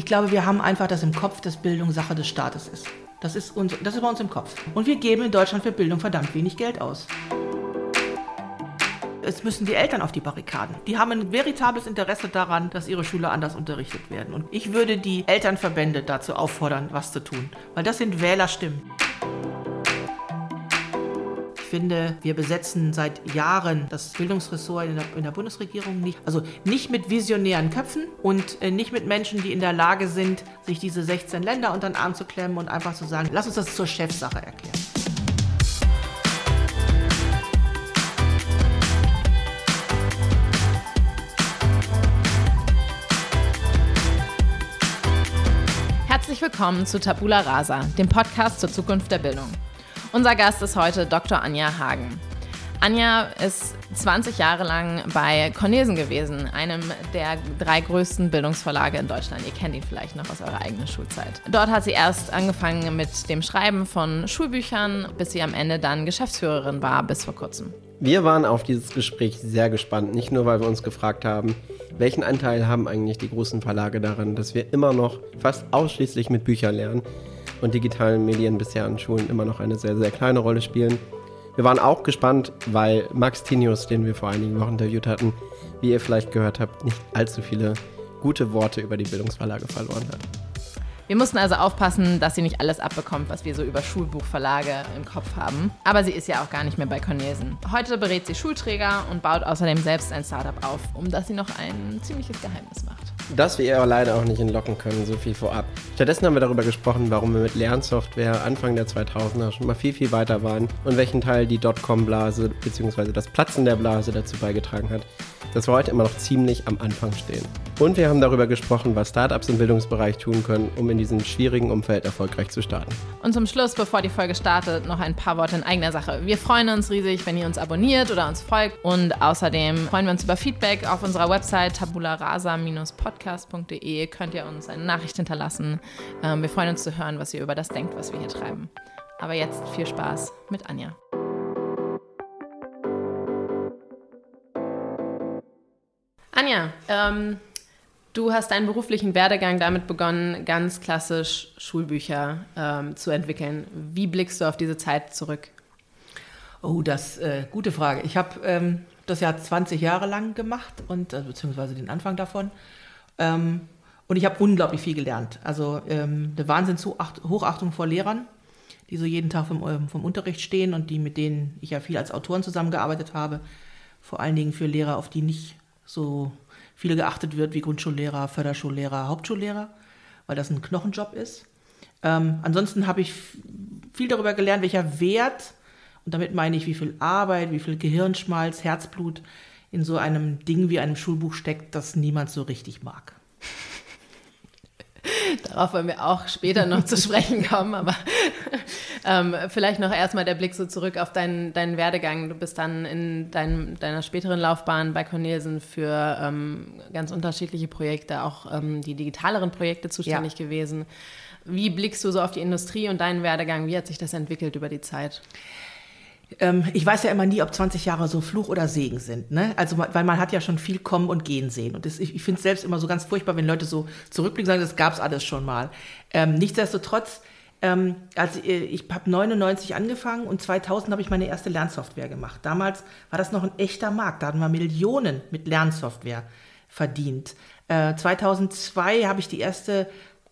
Ich glaube, wir haben einfach das im Kopf, dass Bildung Sache des Staates ist. Das ist, uns, das ist bei uns im Kopf. Und wir geben in Deutschland für Bildung verdammt wenig Geld aus. Es müssen die Eltern auf die Barrikaden. Die haben ein veritables Interesse daran, dass ihre Schüler anders unterrichtet werden. Und ich würde die Elternverbände dazu auffordern, was zu tun. Weil das sind Wählerstimmen finde, wir besetzen seit Jahren das Bildungsressort in der, in der Bundesregierung nicht. Also nicht mit visionären Köpfen und äh, nicht mit Menschen, die in der Lage sind, sich diese 16 Länder unter den Arm zu klemmen und einfach zu sagen, lass uns das zur Chefsache erklären. Herzlich willkommen zu Tabula Rasa, dem Podcast zur Zukunft der Bildung. Unser Gast ist heute Dr. Anja Hagen. Anja ist 20 Jahre lang bei Cornelsen gewesen, einem der drei größten Bildungsverlage in Deutschland. Ihr kennt ihn vielleicht noch aus eurer eigenen Schulzeit. Dort hat sie erst angefangen mit dem Schreiben von Schulbüchern, bis sie am Ende dann Geschäftsführerin war, bis vor kurzem. Wir waren auf dieses Gespräch sehr gespannt, nicht nur, weil wir uns gefragt haben, welchen Anteil haben eigentlich die großen Verlage daran, dass wir immer noch fast ausschließlich mit Büchern lernen, und digitalen Medien bisher an Schulen immer noch eine sehr, sehr kleine Rolle spielen. Wir waren auch gespannt, weil Max Tinius, den wir vor einigen Wochen interviewt hatten, wie ihr vielleicht gehört habt, nicht allzu viele gute Worte über die Bildungsverlage verloren hat. Wir mussten also aufpassen, dass sie nicht alles abbekommt, was wir so über Schulbuchverlage im Kopf haben. Aber sie ist ja auch gar nicht mehr bei Cornelsen. Heute berät sie Schulträger und baut außerdem selbst ein Startup auf, um das sie noch ein ziemliches Geheimnis macht. Das wir ihr aber leider auch nicht entlocken können, so viel vorab. Stattdessen haben wir darüber gesprochen, warum wir mit Lernsoftware Anfang der 2000er schon mal viel, viel weiter waren und welchen Teil die Dotcom-Blase bzw. das Platzen der Blase dazu beigetragen hat, dass wir heute immer noch ziemlich am Anfang stehen. Und wir haben darüber gesprochen, was Startups im Bildungsbereich tun können, um in diesem schwierigen Umfeld erfolgreich zu starten. Und zum Schluss, bevor die Folge startet, noch ein paar Worte in eigener Sache. Wir freuen uns riesig, wenn ihr uns abonniert oder uns folgt. Und außerdem freuen wir uns über Feedback auf unserer Website tabularasa-podcast.de. Könnt ihr uns eine Nachricht hinterlassen. Ähm, wir freuen uns zu hören, was ihr über das denkt, was wir hier treiben. Aber jetzt viel Spaß mit Anja. Anja, ähm, du hast deinen beruflichen Werdegang damit begonnen, ganz klassisch Schulbücher ähm, zu entwickeln. Wie blickst du auf diese Zeit zurück? Oh, das äh, gute Frage. Ich habe ähm, das ja 20 Jahre lang gemacht und äh, beziehungsweise den Anfang davon. Ähm, und ich habe unglaublich viel gelernt. Also ähm, eine Wahnsinns-Hochachtung vor Lehrern, die so jeden Tag vom, ähm, vom Unterricht stehen und die mit denen ich ja viel als Autoren zusammengearbeitet habe. Vor allen Dingen für Lehrer, auf die nicht so viel geachtet wird wie Grundschullehrer, Förderschullehrer, Hauptschullehrer, weil das ein Knochenjob ist. Ähm, ansonsten habe ich viel darüber gelernt, welcher Wert, und damit meine ich, wie viel Arbeit, wie viel Gehirnschmalz, Herzblut in so einem Ding wie einem Schulbuch steckt, das niemand so richtig mag. Darauf wollen wir auch später noch zu sprechen kommen, aber ähm, vielleicht noch erstmal der Blick so zurück auf deinen, deinen Werdegang. Du bist dann in dein, deiner späteren Laufbahn bei Cornelsen für ähm, ganz unterschiedliche Projekte, auch ähm, die digitaleren Projekte zuständig ja. gewesen. Wie blickst du so auf die Industrie und deinen Werdegang? Wie hat sich das entwickelt über die Zeit? Ähm, ich weiß ja immer nie, ob 20 Jahre so Fluch oder Segen sind. Ne? Also, weil man hat ja schon viel kommen und gehen sehen. Und das, ich, ich finde es selbst immer so ganz furchtbar, wenn Leute so zurückblicken und sagen, das gab es alles schon mal. Ähm, nichtsdestotrotz, ähm, also ich habe 99 angefangen und 2000 habe ich meine erste Lernsoftware gemacht. Damals war das noch ein echter Markt. Da hatten wir Millionen mit Lernsoftware verdient. Äh, 2002 habe ich die erste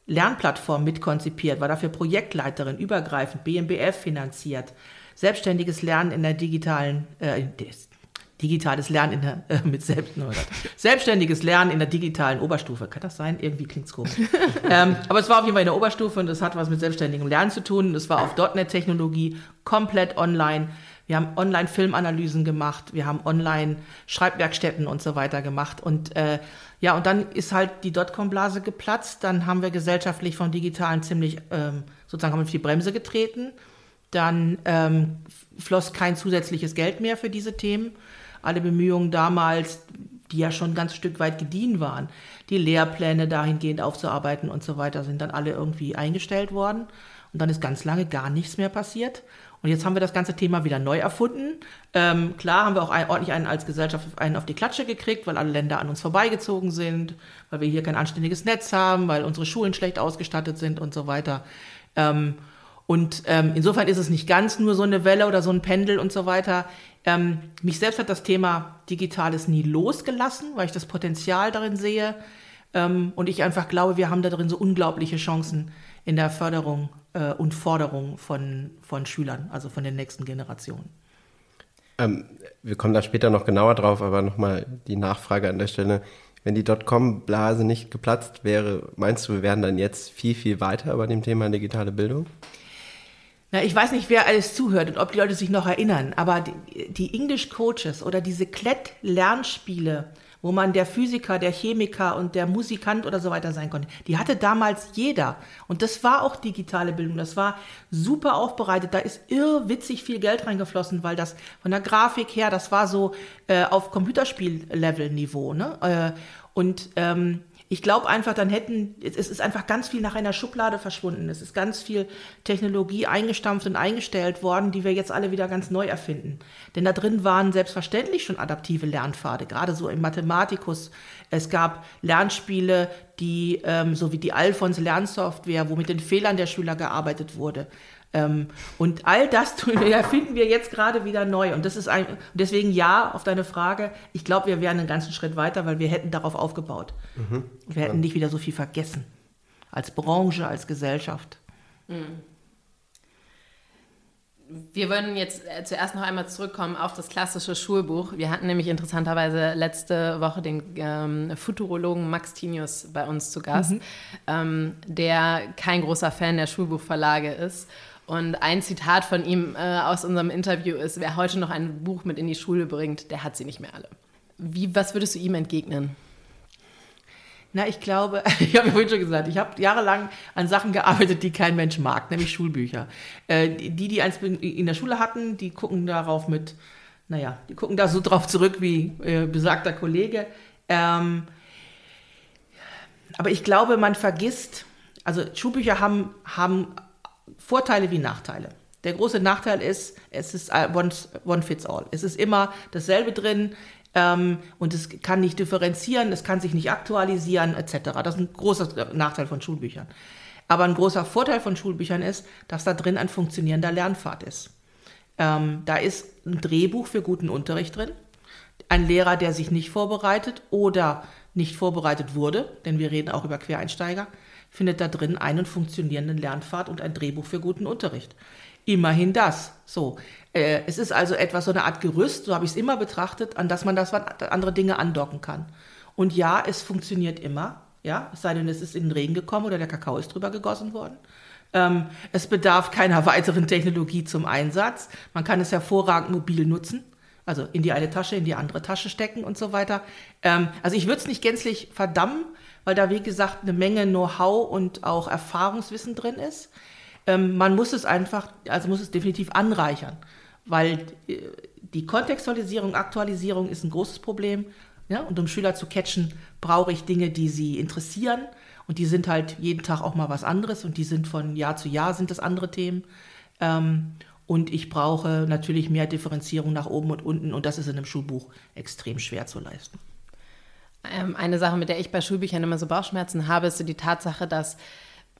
Lernplattform mitkonzipiert, war dafür Projektleiterin, übergreifend, BMBF finanziert selbstständiges Lernen in der digitalen, äh, digitales Lernen in der, äh, mit selbst, oh selbstständiges Lernen in der digitalen Oberstufe. Kann das sein? Irgendwie klingt es komisch. ähm, aber es war auf jeden Fall in der Oberstufe und das hat was mit selbstständigem Lernen zu tun. Das war auf .NET-Technologie, komplett online. Wir haben Online-Filmanalysen gemacht, wir haben Online-Schreibwerkstätten und so weiter gemacht. Und äh, ja, und dann ist halt die Dotcom-Blase geplatzt. Dann haben wir gesellschaftlich vom Digitalen ziemlich ähm, sozusagen haben wir auf die Bremse getreten. Dann ähm, floss kein zusätzliches Geld mehr für diese Themen. Alle Bemühungen damals, die ja schon ein ganz Stück weit gediehen waren, die Lehrpläne dahingehend aufzuarbeiten und so weiter, sind dann alle irgendwie eingestellt worden. Und dann ist ganz lange gar nichts mehr passiert. Und jetzt haben wir das ganze Thema wieder neu erfunden. Ähm, klar haben wir auch ein, ordentlich einen als Gesellschaft einen auf die Klatsche gekriegt, weil alle Länder an uns vorbeigezogen sind, weil wir hier kein anständiges Netz haben, weil unsere Schulen schlecht ausgestattet sind und so weiter. Ähm, und ähm, insofern ist es nicht ganz nur so eine Welle oder so ein Pendel und so weiter. Ähm, mich selbst hat das Thema Digitales nie losgelassen, weil ich das Potenzial darin sehe. Ähm, und ich einfach glaube, wir haben da drin so unglaubliche Chancen in der Förderung äh, und Forderung von, von Schülern, also von den nächsten Generationen. Ähm, wir kommen da später noch genauer drauf, aber nochmal die Nachfrage an der Stelle. Wenn die Dotcom-Blase nicht geplatzt wäre, meinst du, wir wären dann jetzt viel, viel weiter bei dem Thema digitale Bildung? Na, ich weiß nicht, wer alles zuhört und ob die Leute sich noch erinnern, aber die, die English Coaches oder diese Klett-Lernspiele, wo man der Physiker, der Chemiker und der Musikant oder so weiter sein konnte. Die hatte damals jeder. Und das war auch digitale Bildung. Das war super aufbereitet. Da ist irrwitzig viel Geld reingeflossen, weil das von der Grafik her, das war so äh, auf Computerspiel-Level-Niveau. Ne? Äh, und ähm, ich glaube einfach, dann hätten, es ist einfach ganz viel nach einer Schublade verschwunden. Es ist ganz viel Technologie eingestampft und eingestellt worden, die wir jetzt alle wieder ganz neu erfinden. Denn da drin waren selbstverständlich schon adaptive Lernpfade, gerade so im Mathematikus. Es gab Lernspiele, die, ähm, so wie die Alphons Lernsoftware, wo mit den Fehlern der Schüler gearbeitet wurde. Ähm, und all das tun wir, finden wir jetzt gerade wieder neu. Und das ist ein, deswegen ja auf deine Frage. Ich glaube, wir wären einen ganzen Schritt weiter, weil wir hätten darauf aufgebaut. Mhm. Wir hätten nicht wieder so viel vergessen. Als Branche, als Gesellschaft. Mhm. Wir würden jetzt äh, zuerst noch einmal zurückkommen auf das klassische Schulbuch. Wir hatten nämlich interessanterweise letzte Woche den ähm, Futurologen Max Tinius bei uns zu Gast, mhm. ähm, der kein großer Fan der Schulbuchverlage ist und ein Zitat von ihm äh, aus unserem Interview ist, wer heute noch ein Buch mit in die Schule bringt, der hat sie nicht mehr alle. Wie, was würdest du ihm entgegnen? Na, ich glaube, ich habe vorhin schon gesagt, ich habe jahrelang an Sachen gearbeitet, die kein Mensch mag, nämlich Schulbücher. Äh, die, die eins in der Schule hatten, die gucken darauf mit, naja, die gucken da so drauf zurück wie äh, besagter Kollege. Ähm, aber ich glaube, man vergisst, also Schulbücher haben, haben Vorteile wie Nachteile. Der große Nachteil ist, es ist one, one fits all. Es ist immer dasselbe drin ähm, und es kann nicht differenzieren, es kann sich nicht aktualisieren etc. Das ist ein großer Nachteil von Schulbüchern. Aber ein großer Vorteil von Schulbüchern ist, dass da drin ein funktionierender Lernpfad ist. Ähm, da ist ein Drehbuch für guten Unterricht drin. Ein Lehrer, der sich nicht vorbereitet oder nicht vorbereitet wurde, denn wir reden auch über Quereinsteiger, findet da drin einen funktionierenden Lernpfad und ein Drehbuch für guten Unterricht. Immerhin das. So. Äh, es ist also etwas, so eine Art Gerüst, so habe ich es immer betrachtet, an das man das andere Dinge andocken kann. Und ja, es funktioniert immer. Ja, es sei denn, es ist in den Regen gekommen oder der Kakao ist drüber gegossen worden. Ähm, es bedarf keiner weiteren Technologie zum Einsatz. Man kann es hervorragend mobil nutzen. Also in die eine Tasche, in die andere Tasche stecken und so weiter. Ähm, also ich würde es nicht gänzlich verdammen, weil da, wie gesagt, eine Menge Know-how und auch Erfahrungswissen drin ist. Ähm, man muss es einfach, also muss es definitiv anreichern, weil äh, die Kontextualisierung, Aktualisierung ist ein großes Problem. Ja? Und um Schüler zu catchen, brauche ich Dinge, die sie interessieren. Und die sind halt jeden Tag auch mal was anderes und die sind von Jahr zu Jahr sind das andere Themen. Ähm, und ich brauche natürlich mehr Differenzierung nach oben und unten und das ist in einem Schulbuch extrem schwer zu leisten. Ähm, eine Sache, mit der ich bei Schulbüchern immer so Bauchschmerzen habe, ist so die Tatsache, dass,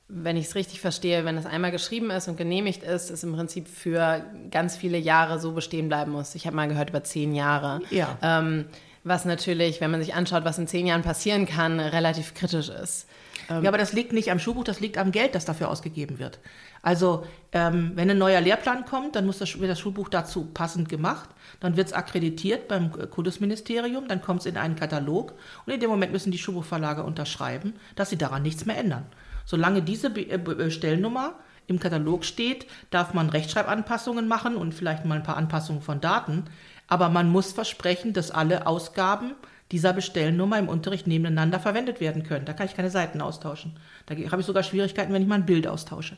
wenn ich es richtig verstehe, wenn es einmal geschrieben ist und genehmigt ist, es im Prinzip für ganz viele Jahre so bestehen bleiben muss. Ich habe mal gehört, über zehn Jahre. Ja. Ähm, was natürlich, wenn man sich anschaut, was in zehn Jahren passieren kann, relativ kritisch ist. Ja, aber das liegt nicht am Schulbuch, das liegt am Geld, das dafür ausgegeben wird. Also, ähm, wenn ein neuer Lehrplan kommt, dann muss das, wird das Schulbuch dazu passend gemacht. Dann wird es akkreditiert beim Kultusministerium, dann kommt es in einen Katalog und in dem Moment müssen die Schulbuchverlage unterschreiben, dass sie daran nichts mehr ändern. Solange diese Be äh, Bestellnummer im Katalog steht, darf man Rechtschreibanpassungen machen und vielleicht mal ein paar Anpassungen von Daten. Aber man muss versprechen, dass alle Ausgaben dieser Bestellnummer im Unterricht nebeneinander verwendet werden können. Da kann ich keine Seiten austauschen. Da habe ich sogar Schwierigkeiten, wenn ich mal ein Bild austausche.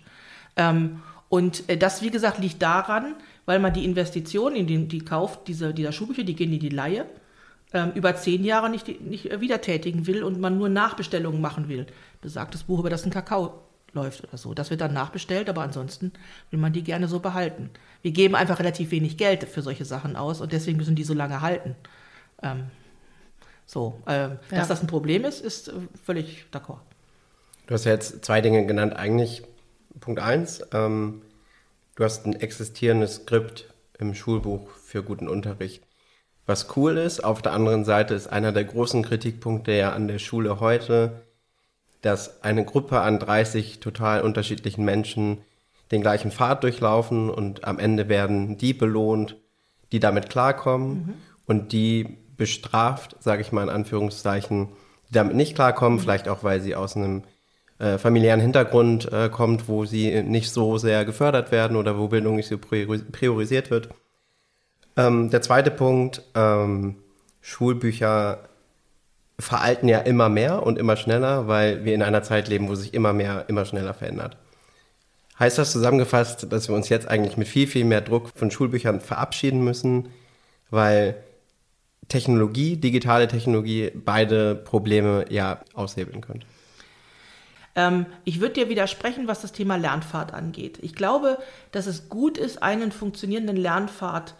Ähm, und äh, das, wie gesagt, liegt daran, weil man die Investition in den, die kauft, diese, dieser Schulbücher, die gehen in die Laie, ähm, über zehn Jahre nicht, nicht wieder tätigen will und man nur Nachbestellungen machen will. Besagtes Buch, über das ein Kakao läuft oder so. Das wird dann nachbestellt, aber ansonsten will man die gerne so behalten. Wir geben einfach relativ wenig Geld für solche Sachen aus und deswegen müssen die so lange halten. Ähm, so, ähm, ja. dass das ein Problem ist, ist äh, völlig d'accord. Du hast ja jetzt zwei Dinge genannt. Eigentlich Punkt eins, ähm, du hast ein existierendes Skript im Schulbuch für guten Unterricht. Was cool ist, auf der anderen Seite ist einer der großen Kritikpunkte ja an der Schule heute, dass eine Gruppe an 30 total unterschiedlichen Menschen den gleichen Pfad durchlaufen und am Ende werden die belohnt, die damit klarkommen mhm. und die bestraft, sage ich mal in Anführungszeichen, die damit nicht klarkommen, mhm. vielleicht auch, weil sie aus einem äh, familiären Hintergrund äh, kommt, wo sie nicht so sehr gefördert werden oder wo Bildung nicht so priorisiert wird. Ähm, der zweite Punkt, ähm, Schulbücher veralten ja immer mehr und immer schneller, weil wir in einer Zeit leben, wo sich immer mehr, immer schneller verändert. Heißt das zusammengefasst, dass wir uns jetzt eigentlich mit viel, viel mehr Druck von Schulbüchern verabschieden müssen, weil Technologie, digitale Technologie beide Probleme ja aushebeln könnte? Ähm, ich würde dir widersprechen, was das Thema Lernpfad angeht. Ich glaube, dass es gut ist, einen funktionierenden Lernpfad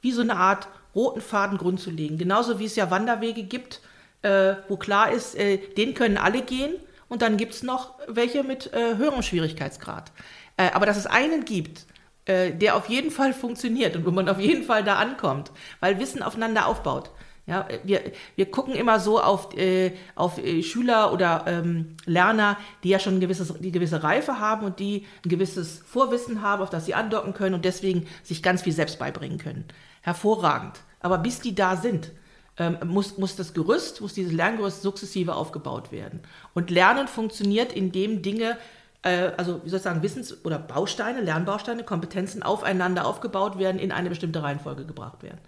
wie so eine Art roten Faden Grund zu legen. Genauso wie es ja Wanderwege gibt, äh, wo klar ist, äh, den können alle gehen. Und dann gibt es noch welche mit äh, höherem Schwierigkeitsgrad. Äh, aber dass es einen gibt, äh, der auf jeden Fall funktioniert und wo man auf jeden Fall da ankommt, weil Wissen aufeinander aufbaut. Ja, wir, wir gucken immer so auf, äh, auf äh, Schüler oder ähm, Lerner, die ja schon ein gewisses, die gewisse Reife haben und die ein gewisses Vorwissen haben, auf das sie andocken können und deswegen sich ganz viel selbst beibringen können. Hervorragend. Aber bis die da sind, ähm, muss, muss das Gerüst, muss dieses Lerngerüst sukzessive aufgebaut werden. Und Lernen funktioniert, indem Dinge, äh, also wie soll ich sagen, Wissens- oder Bausteine, Lernbausteine, Kompetenzen aufeinander aufgebaut werden, in eine bestimmte Reihenfolge gebracht werden.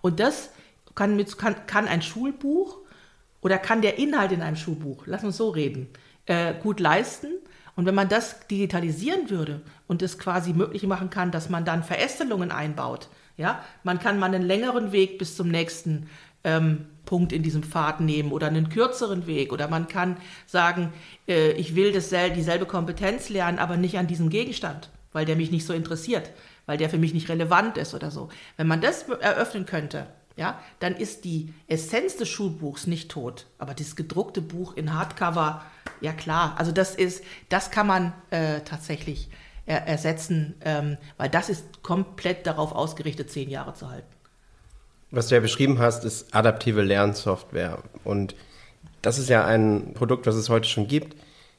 Und das kann, mit, kann, kann ein Schulbuch oder kann der Inhalt in einem Schulbuch, lass uns so reden, äh, gut leisten. Und wenn man das digitalisieren würde und es quasi möglich machen kann, dass man dann Verästelungen einbaut, ja, man kann mal einen längeren Weg bis zum nächsten ähm, Punkt in diesem Pfad nehmen oder einen kürzeren Weg oder man kann sagen, äh, ich will dasselbe, dieselbe Kompetenz lernen, aber nicht an diesem Gegenstand, weil der mich nicht so interessiert, weil der für mich nicht relevant ist oder so. Wenn man das eröffnen könnte, ja, dann ist die Essenz des Schulbuchs nicht tot. Aber das gedruckte Buch in Hardcover, ja klar, also das ist, das kann man äh, tatsächlich er ersetzen, ähm, weil das ist komplett darauf ausgerichtet, zehn Jahre zu halten. Was du ja beschrieben hast, ist adaptive Lernsoftware. Und das ist ja ein Produkt, was es heute schon gibt.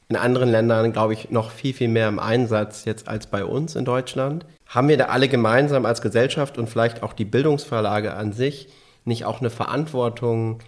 In anderen Ländern, glaube ich, noch viel, viel mehr im Einsatz jetzt als bei uns in Deutschland. Haben wir da alle gemeinsam als Gesellschaft und vielleicht auch die Bildungsverlage an sich nicht auch eine Verantwortung,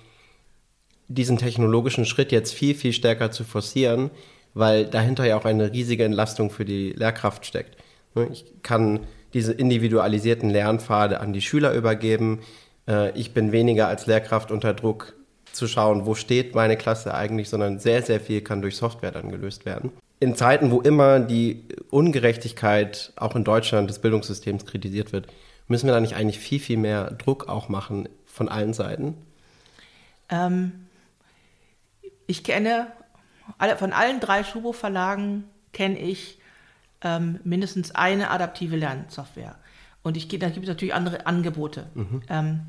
diesen technologischen Schritt jetzt viel, viel stärker zu forcieren, weil dahinter ja auch eine riesige Entlastung für die Lehrkraft steckt. Ne, ich kann diese individualisierten Lernpfade an die Schüler übergeben. Äh, ich bin weniger als Lehrkraft unter Druck zu schauen, wo steht meine Klasse eigentlich, sondern sehr, sehr viel kann durch Software dann gelöst werden in Zeiten, wo immer die Ungerechtigkeit auch in Deutschland des Bildungssystems kritisiert wird, müssen wir da nicht eigentlich viel, viel mehr Druck auch machen von allen Seiten? Ähm, ich kenne, von allen drei Schubo-Verlagen kenne ich ähm, mindestens eine adaptive Lernsoftware. Und ich, da gibt es natürlich andere Angebote. Mhm. Ähm,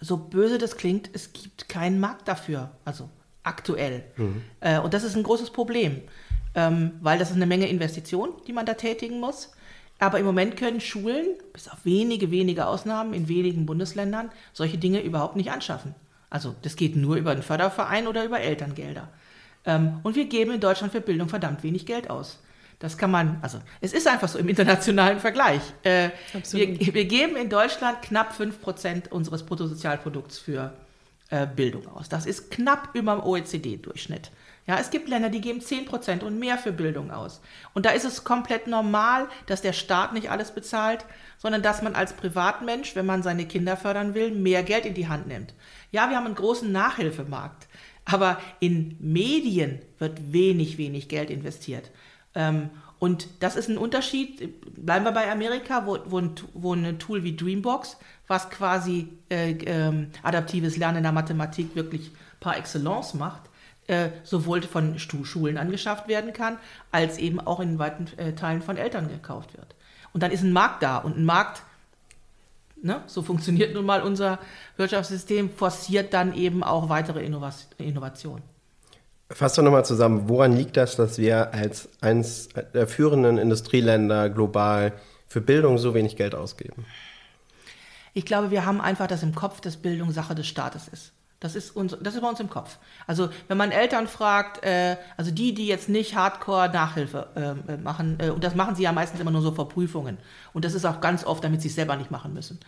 so böse das klingt, es gibt keinen Markt dafür. Also aktuell. Mhm. Äh, und das ist ein großes Problem, ähm, weil das ist eine Menge Investition, die man da tätigen muss. Aber im Moment können Schulen, bis auf wenige, wenige Ausnahmen in wenigen Bundesländern, solche Dinge überhaupt nicht anschaffen. Also das geht nur über einen Förderverein oder über Elterngelder. Ähm, und wir geben in Deutschland für Bildung verdammt wenig Geld aus. Das kann man, also es ist einfach so im internationalen Vergleich. Äh, wir, wir, geben in Deutschland knapp 5% unseres Bruttosozialprodukts für äh, Bildung aus. Das ist knapp über dem OECD-Durchschnitt. Ja, es gibt Länder, die geben 10% und mehr für Bildung aus. Und da ist es komplett normal, dass der Staat nicht alles bezahlt, sondern dass man als Privatmensch, wenn man seine Kinder fördern will, mehr Geld in die Hand nimmt. Ja, wir haben einen großen Nachhilfemarkt, aber in Medien wird wenig, wenig Geld investiert. Ähm, und das ist ein Unterschied. Bleiben wir bei Amerika, wo, wo, ein, wo ein Tool wie Dreambox, was quasi äh, ähm, adaptives Lernen in der Mathematik wirklich par excellence macht, äh, sowohl von Schulen angeschafft werden kann, als eben auch in weiten äh, Teilen von Eltern gekauft wird. Und dann ist ein Markt da und ein Markt, ne, so funktioniert nun mal unser Wirtschaftssystem, forciert dann eben auch weitere Innovationen. Fass doch nochmal zusammen, woran liegt das, dass wir als eines der führenden Industrieländer global für Bildung so wenig Geld ausgeben? Ich glaube, wir haben einfach das im Kopf, dass Bildung Sache des Staates ist. Das ist, uns, das ist bei uns im Kopf. Also wenn man Eltern fragt, äh, also die, die jetzt nicht Hardcore Nachhilfe äh, machen, äh, und das machen sie ja meistens immer nur so vor Prüfungen. Und das ist auch ganz oft, damit sie es selber nicht machen müssen.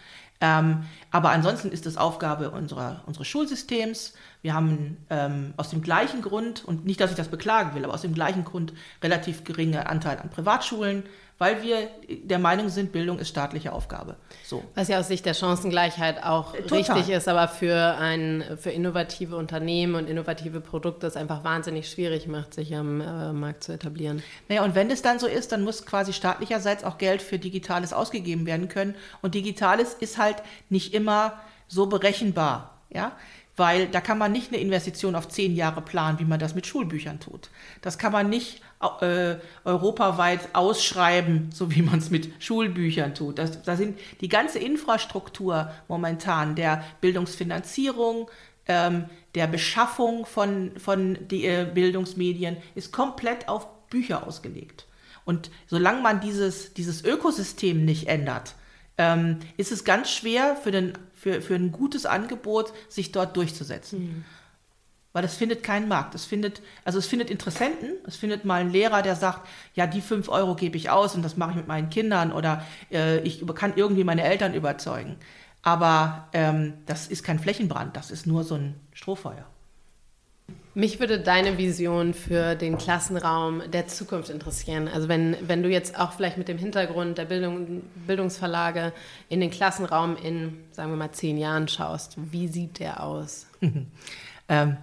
Ähm, aber ansonsten ist es Aufgabe unserer, unseres Schulsystems. Wir haben ähm, aus dem gleichen Grund, und nicht, dass ich das beklagen will, aber aus dem gleichen Grund relativ geringe Anteil an Privatschulen, weil wir der Meinung sind, Bildung ist staatliche Aufgabe. So. Was ja aus Sicht der Chancengleichheit auch Total. richtig ist, aber für, ein, für innovative Unternehmen und innovative Produkte es einfach wahnsinnig schwierig macht, sich am äh, Markt zu etablieren. Naja, und wenn es dann so ist, dann muss quasi staatlicherseits auch Geld für Digitales ausgegeben werden können. Und Digitales ist halt nicht immer so berechenbar. Ja, weil da kann man nicht eine Investition auf zehn Jahre planen, wie man das mit Schulbüchern tut. Das kann man nicht äh, europaweit ausschreiben, so wie man es mit Schulbüchern tut. Das, da sind die ganze Infrastruktur momentan der Bildungsfinanzierung, ähm, der Beschaffung von, von die, äh, Bildungsmedien ist komplett auf Bücher ausgelegt. Und solange man dieses, dieses Ökosystem nicht ändert, ähm, ist es ganz schwer für, den, für, für ein gutes Angebot, sich dort durchzusetzen. Mhm. Weil das findet keinen Markt. Es findet, also es findet Interessenten, es findet mal einen Lehrer, der sagt, ja, die fünf Euro gebe ich aus und das mache ich mit meinen Kindern oder äh, ich kann irgendwie meine Eltern überzeugen. Aber ähm, das ist kein Flächenbrand, das ist nur so ein Strohfeuer. Mich würde deine Vision für den Klassenraum der Zukunft interessieren. Also wenn, wenn du jetzt auch vielleicht mit dem Hintergrund der Bildung, Bildungsverlage in den Klassenraum in, sagen wir mal, zehn Jahren schaust, wie sieht der aus? Ähm,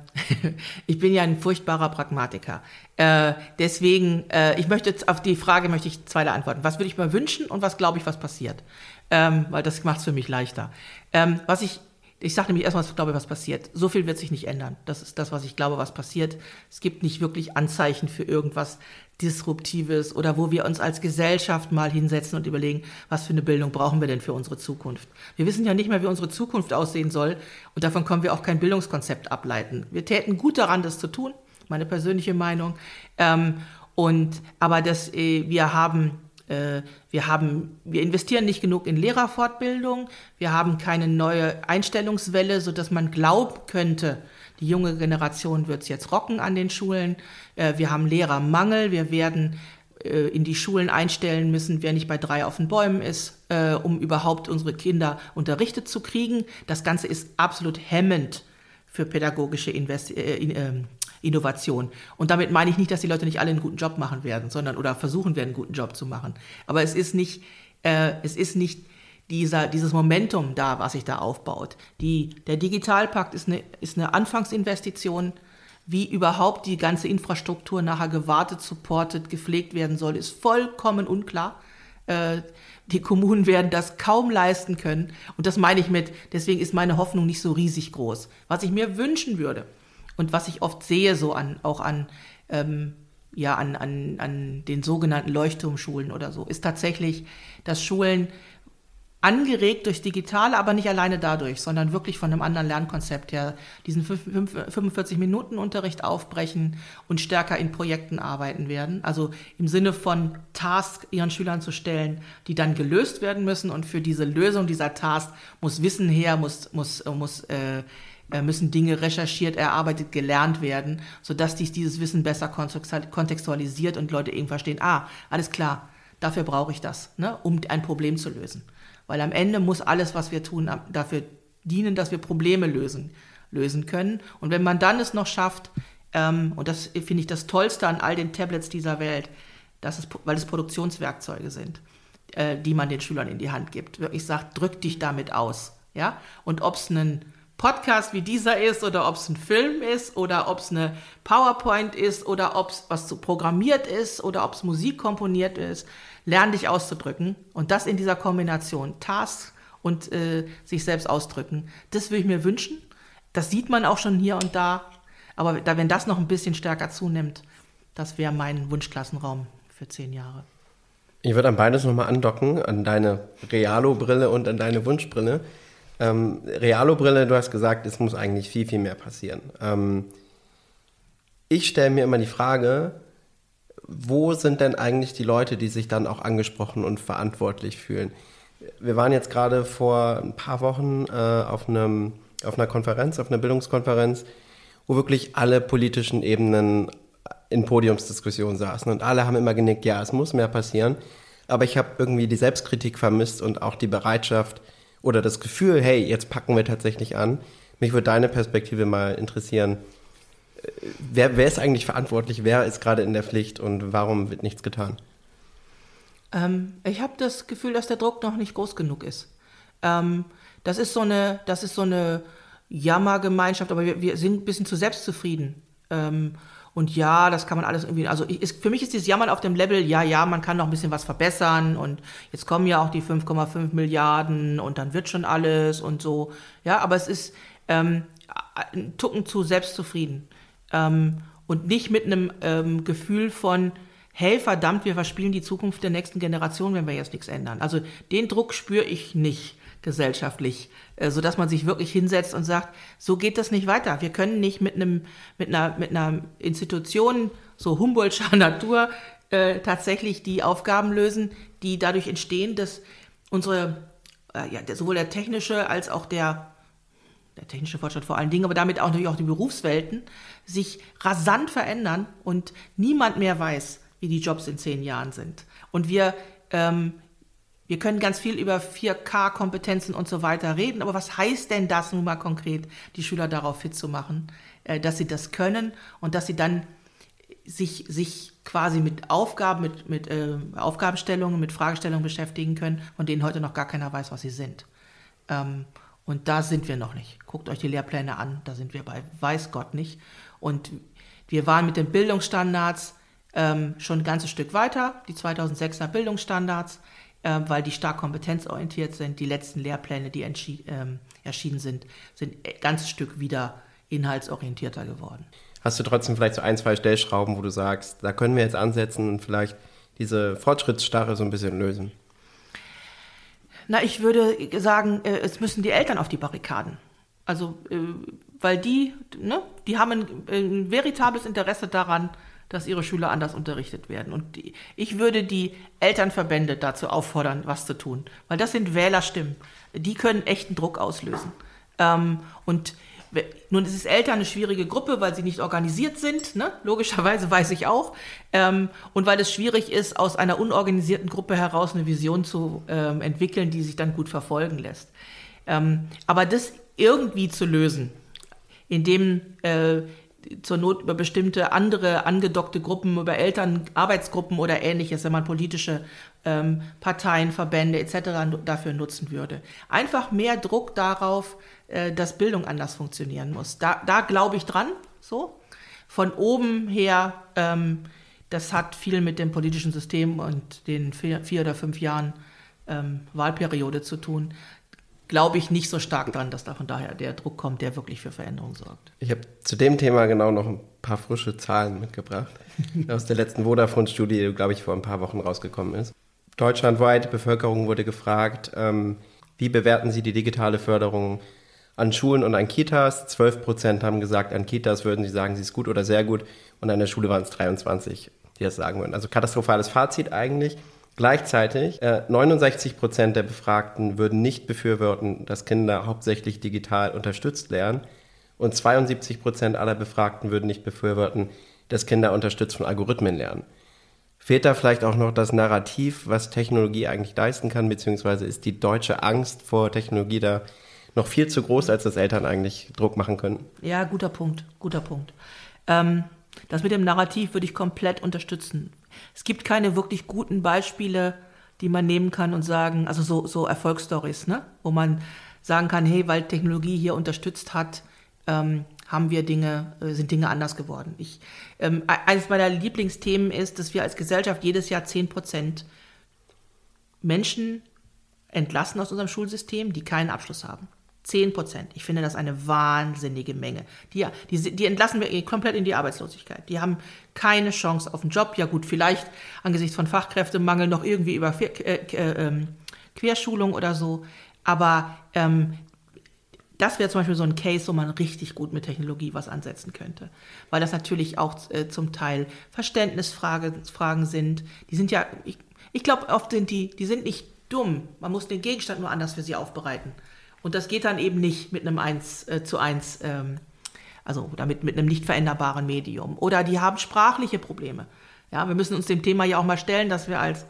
ich bin ja ein furchtbarer Pragmatiker. Äh, deswegen, äh, ich möchte jetzt auf die Frage möchte ich zweiter antworten. Was würde ich mir wünschen und was glaube ich, was passiert? Ähm, weil das macht es für mich leichter. Ähm, was ich ich sage nämlich erstmal, was glaube, was passiert. So viel wird sich nicht ändern. Das ist das, was ich glaube, was passiert. Es gibt nicht wirklich Anzeichen für irgendwas Disruptives oder wo wir uns als Gesellschaft mal hinsetzen und überlegen, was für eine Bildung brauchen wir denn für unsere Zukunft. Wir wissen ja nicht mehr, wie unsere Zukunft aussehen soll und davon können wir auch kein Bildungskonzept ableiten. Wir täten gut daran, das zu tun, meine persönliche Meinung. Ähm, und aber das, äh, wir haben äh, wir haben, wir investieren nicht genug in Lehrerfortbildung. Wir haben keine neue Einstellungswelle, so dass man glauben könnte, die junge Generation wird es jetzt rocken an den Schulen. Äh, wir haben Lehrermangel. Wir werden äh, in die Schulen einstellen müssen, wer nicht bei drei auf den Bäumen ist, um überhaupt unsere Kinder unterrichtet zu kriegen. Das Ganze ist absolut hemmend für pädagogische Invest ähm, Innovation. Und damit meine ich nicht, dass die Leute nicht alle einen guten Job machen werden, sondern oder versuchen werden, einen guten Job zu machen. Aber es ist nicht, äh, es ist nicht dieser, dieses Momentum da, was sich da aufbaut. Die, der Digitalpakt ist eine, ist eine Anfangsinvestition. Wie überhaupt die ganze Infrastruktur nachher gewartet, supportet, gepflegt werden soll, ist vollkommen unklar. Äh, die Kommunen werden das kaum leisten können. Und das meine ich mit, deswegen ist meine Hoffnung nicht so riesig groß. Was ich mir wünschen würde, und was ich oft sehe, so an, auch an, ähm, ja, an, an, an den sogenannten Leuchtturmschulen oder so, ist tatsächlich, dass Schulen angeregt durch Digitale, aber nicht alleine dadurch, sondern wirklich von einem anderen Lernkonzept her diesen 45 Minuten Unterricht aufbrechen und stärker in Projekten arbeiten werden. Also im Sinne von Tasks ihren Schülern zu stellen, die dann gelöst werden müssen und für diese Lösung dieser Task muss Wissen her, muss, muss, muss äh, müssen Dinge recherchiert, erarbeitet, gelernt werden, sodass dies, dieses Wissen besser kontextualisiert und Leute eben verstehen, ah, alles klar, dafür brauche ich das, ne, um ein Problem zu lösen. Weil am Ende muss alles, was wir tun, dafür dienen, dass wir Probleme lösen, lösen können. Und wenn man dann es noch schafft, ähm, und das finde ich das Tollste an all den Tablets dieser Welt, dass es, weil es Produktionswerkzeuge sind, äh, die man den Schülern in die Hand gibt. Wirklich sagt, drück dich damit aus. Ja? Und ob es ein Podcast wie dieser ist oder ob es ein Film ist oder ob es eine PowerPoint ist oder ob es was so programmiert ist oder ob es Musik komponiert ist, lern dich auszudrücken und das in dieser Kombination Task und äh, sich selbst ausdrücken. Das würde ich mir wünschen. Das sieht man auch schon hier und da. Aber da, wenn das noch ein bisschen stärker zunimmt, das wäre mein Wunschklassenraum für zehn Jahre. Ich würde an beides nochmal andocken, an deine Realo-Brille und an deine Wunschbrille. Ähm, Realo-Brille, du hast gesagt, es muss eigentlich viel, viel mehr passieren. Ähm, ich stelle mir immer die Frage, wo sind denn eigentlich die Leute, die sich dann auch angesprochen und verantwortlich fühlen? Wir waren jetzt gerade vor ein paar Wochen äh, auf, einem, auf einer Konferenz, auf einer Bildungskonferenz, wo wirklich alle politischen Ebenen in Podiumsdiskussionen saßen und alle haben immer genickt, ja, es muss mehr passieren. Aber ich habe irgendwie die Selbstkritik vermisst und auch die Bereitschaft oder das Gefühl, hey, jetzt packen wir tatsächlich an. Mich würde deine Perspektive mal interessieren. Wer, wer ist eigentlich verantwortlich? Wer ist gerade in der Pflicht und warum wird nichts getan? Ähm, ich habe das Gefühl, dass der Druck noch nicht groß genug ist. Ähm, das ist so eine, das ist so eine Jammergemeinschaft, aber wir, wir sind ein bisschen zu selbstzufrieden. Ähm, und ja, das kann man alles irgendwie, also ist, für mich ist dieses Jammern auf dem Level, ja, ja, man kann noch ein bisschen was verbessern und jetzt kommen ja auch die 5,5 Milliarden und dann wird schon alles und so. Ja, aber es ist ähm, ein Tucken zu selbstzufrieden ähm, und nicht mit einem ähm, Gefühl von, hey, verdammt, wir verspielen die Zukunft der nächsten Generation, wenn wir jetzt nichts ändern. Also den Druck spüre ich nicht gesellschaftlich, äh, so dass man sich wirklich hinsetzt und sagt, so geht das nicht weiter. Wir können nicht mit einem mit einer mit einer Institution so Humboldtscher Natur äh, tatsächlich die Aufgaben lösen, die dadurch entstehen, dass unsere äh, ja, sowohl der technische als auch der der technische Fortschritt vor allen Dingen, aber damit auch natürlich auch die Berufswelten sich rasant verändern und niemand mehr weiß, wie die Jobs in zehn Jahren sind. Und wir ähm, wir können ganz viel über 4K-Kompetenzen und so weiter reden, aber was heißt denn das nun mal konkret, die Schüler darauf fit zu machen, äh, dass sie das können und dass sie dann sich, sich quasi mit Aufgaben, mit, mit äh, Aufgabenstellungen, mit Fragestellungen beschäftigen können, von denen heute noch gar keiner weiß, was sie sind. Ähm, und da sind wir noch nicht. Guckt euch die Lehrpläne an, da sind wir bei weiß Gott nicht. Und wir waren mit den Bildungsstandards ähm, schon ein ganzes Stück weiter, die 2006er Bildungsstandards äh, weil die stark kompetenzorientiert sind. Die letzten Lehrpläne, die ähm, erschienen sind, sind ein ganzes Stück wieder inhaltsorientierter geworden. Hast du trotzdem vielleicht so ein, zwei Stellschrauben, wo du sagst, da können wir jetzt ansetzen und vielleicht diese Fortschrittsstarre so ein bisschen lösen? Na, ich würde sagen, äh, es müssen die Eltern auf die Barrikaden. Also, äh, weil die, ne, die haben ein, ein veritables Interesse daran, dass ihre Schüler anders unterrichtet werden. Und die, ich würde die Elternverbände dazu auffordern, was zu tun, weil das sind Wählerstimmen. Die können echten Druck auslösen. Ähm, und nun ist es Eltern eine schwierige Gruppe, weil sie nicht organisiert sind, ne? logischerweise weiß ich auch. Ähm, und weil es schwierig ist, aus einer unorganisierten Gruppe heraus eine Vision zu ähm, entwickeln, die sich dann gut verfolgen lässt. Ähm, aber das irgendwie zu lösen, indem äh, zur Not über bestimmte andere angedockte Gruppen, über Eltern, Arbeitsgruppen oder ähnliches, wenn man politische ähm, Parteien, Verbände etc. dafür nutzen würde. Einfach mehr Druck darauf, äh, dass Bildung anders funktionieren muss. Da, da glaube ich dran, so. Von oben her, ähm, das hat viel mit dem politischen System und den vier, vier oder fünf Jahren ähm, Wahlperiode zu tun glaube ich nicht so stark dran, dass da von daher der Druck kommt, der wirklich für Veränderung sorgt. Ich habe zu dem Thema genau noch ein paar frische Zahlen mitgebracht aus der letzten Vodafone-Studie, die, glaube ich, vor ein paar Wochen rausgekommen ist. Deutschlandweit, die Bevölkerung wurde gefragt, ähm, wie bewerten Sie die digitale Förderung an Schulen und an Kitas? 12 Prozent haben gesagt, an Kitas würden sie sagen, sie ist gut oder sehr gut und an der Schule waren es 23, die das sagen würden. Also katastrophales Fazit eigentlich. Gleichzeitig, äh, 69 Prozent der Befragten würden nicht befürworten, dass Kinder hauptsächlich digital unterstützt lernen. Und 72 Prozent aller Befragten würden nicht befürworten, dass Kinder unterstützt von Algorithmen lernen. Fehlt da vielleicht auch noch das Narrativ, was Technologie eigentlich leisten kann, beziehungsweise ist die deutsche Angst vor Technologie da noch viel zu groß, als dass Eltern eigentlich Druck machen können? Ja, guter Punkt, guter Punkt. Ähm, das mit dem Narrativ würde ich komplett unterstützen. Es gibt keine wirklich guten Beispiele, die man nehmen kann und sagen, also so, so Erfolgsstories, ne? wo man sagen kann, hey, weil Technologie hier unterstützt hat, ähm, haben wir Dinge, äh, sind Dinge anders geworden. Ich, ähm, e-, eines meiner Lieblingsthemen ist, dass wir als Gesellschaft jedes Jahr 10 Prozent Menschen entlassen aus unserem Schulsystem, die keinen Abschluss haben. 10 Prozent. Ich finde das eine wahnsinnige Menge. Die, die, die entlassen wir komplett in die Arbeitslosigkeit. Die haben keine Chance auf einen Job. Ja gut, vielleicht angesichts von Fachkräftemangel noch irgendwie über äh, äh, ähm, Querschulung oder so. Aber ähm, das wäre zum Beispiel so ein Case, wo man richtig gut mit Technologie was ansetzen könnte. Weil das natürlich auch äh, zum Teil Verständnisfragen sind. Die sind ja, ich, ich glaube, oft sind die, die sind nicht dumm. Man muss den Gegenstand nur anders für sie aufbereiten. Und das geht dann eben nicht mit einem 1 äh, zu 1, ähm, also damit mit einem nicht veränderbaren Medium. Oder die haben sprachliche Probleme. Ja, wir müssen uns dem Thema ja auch mal stellen, dass wir als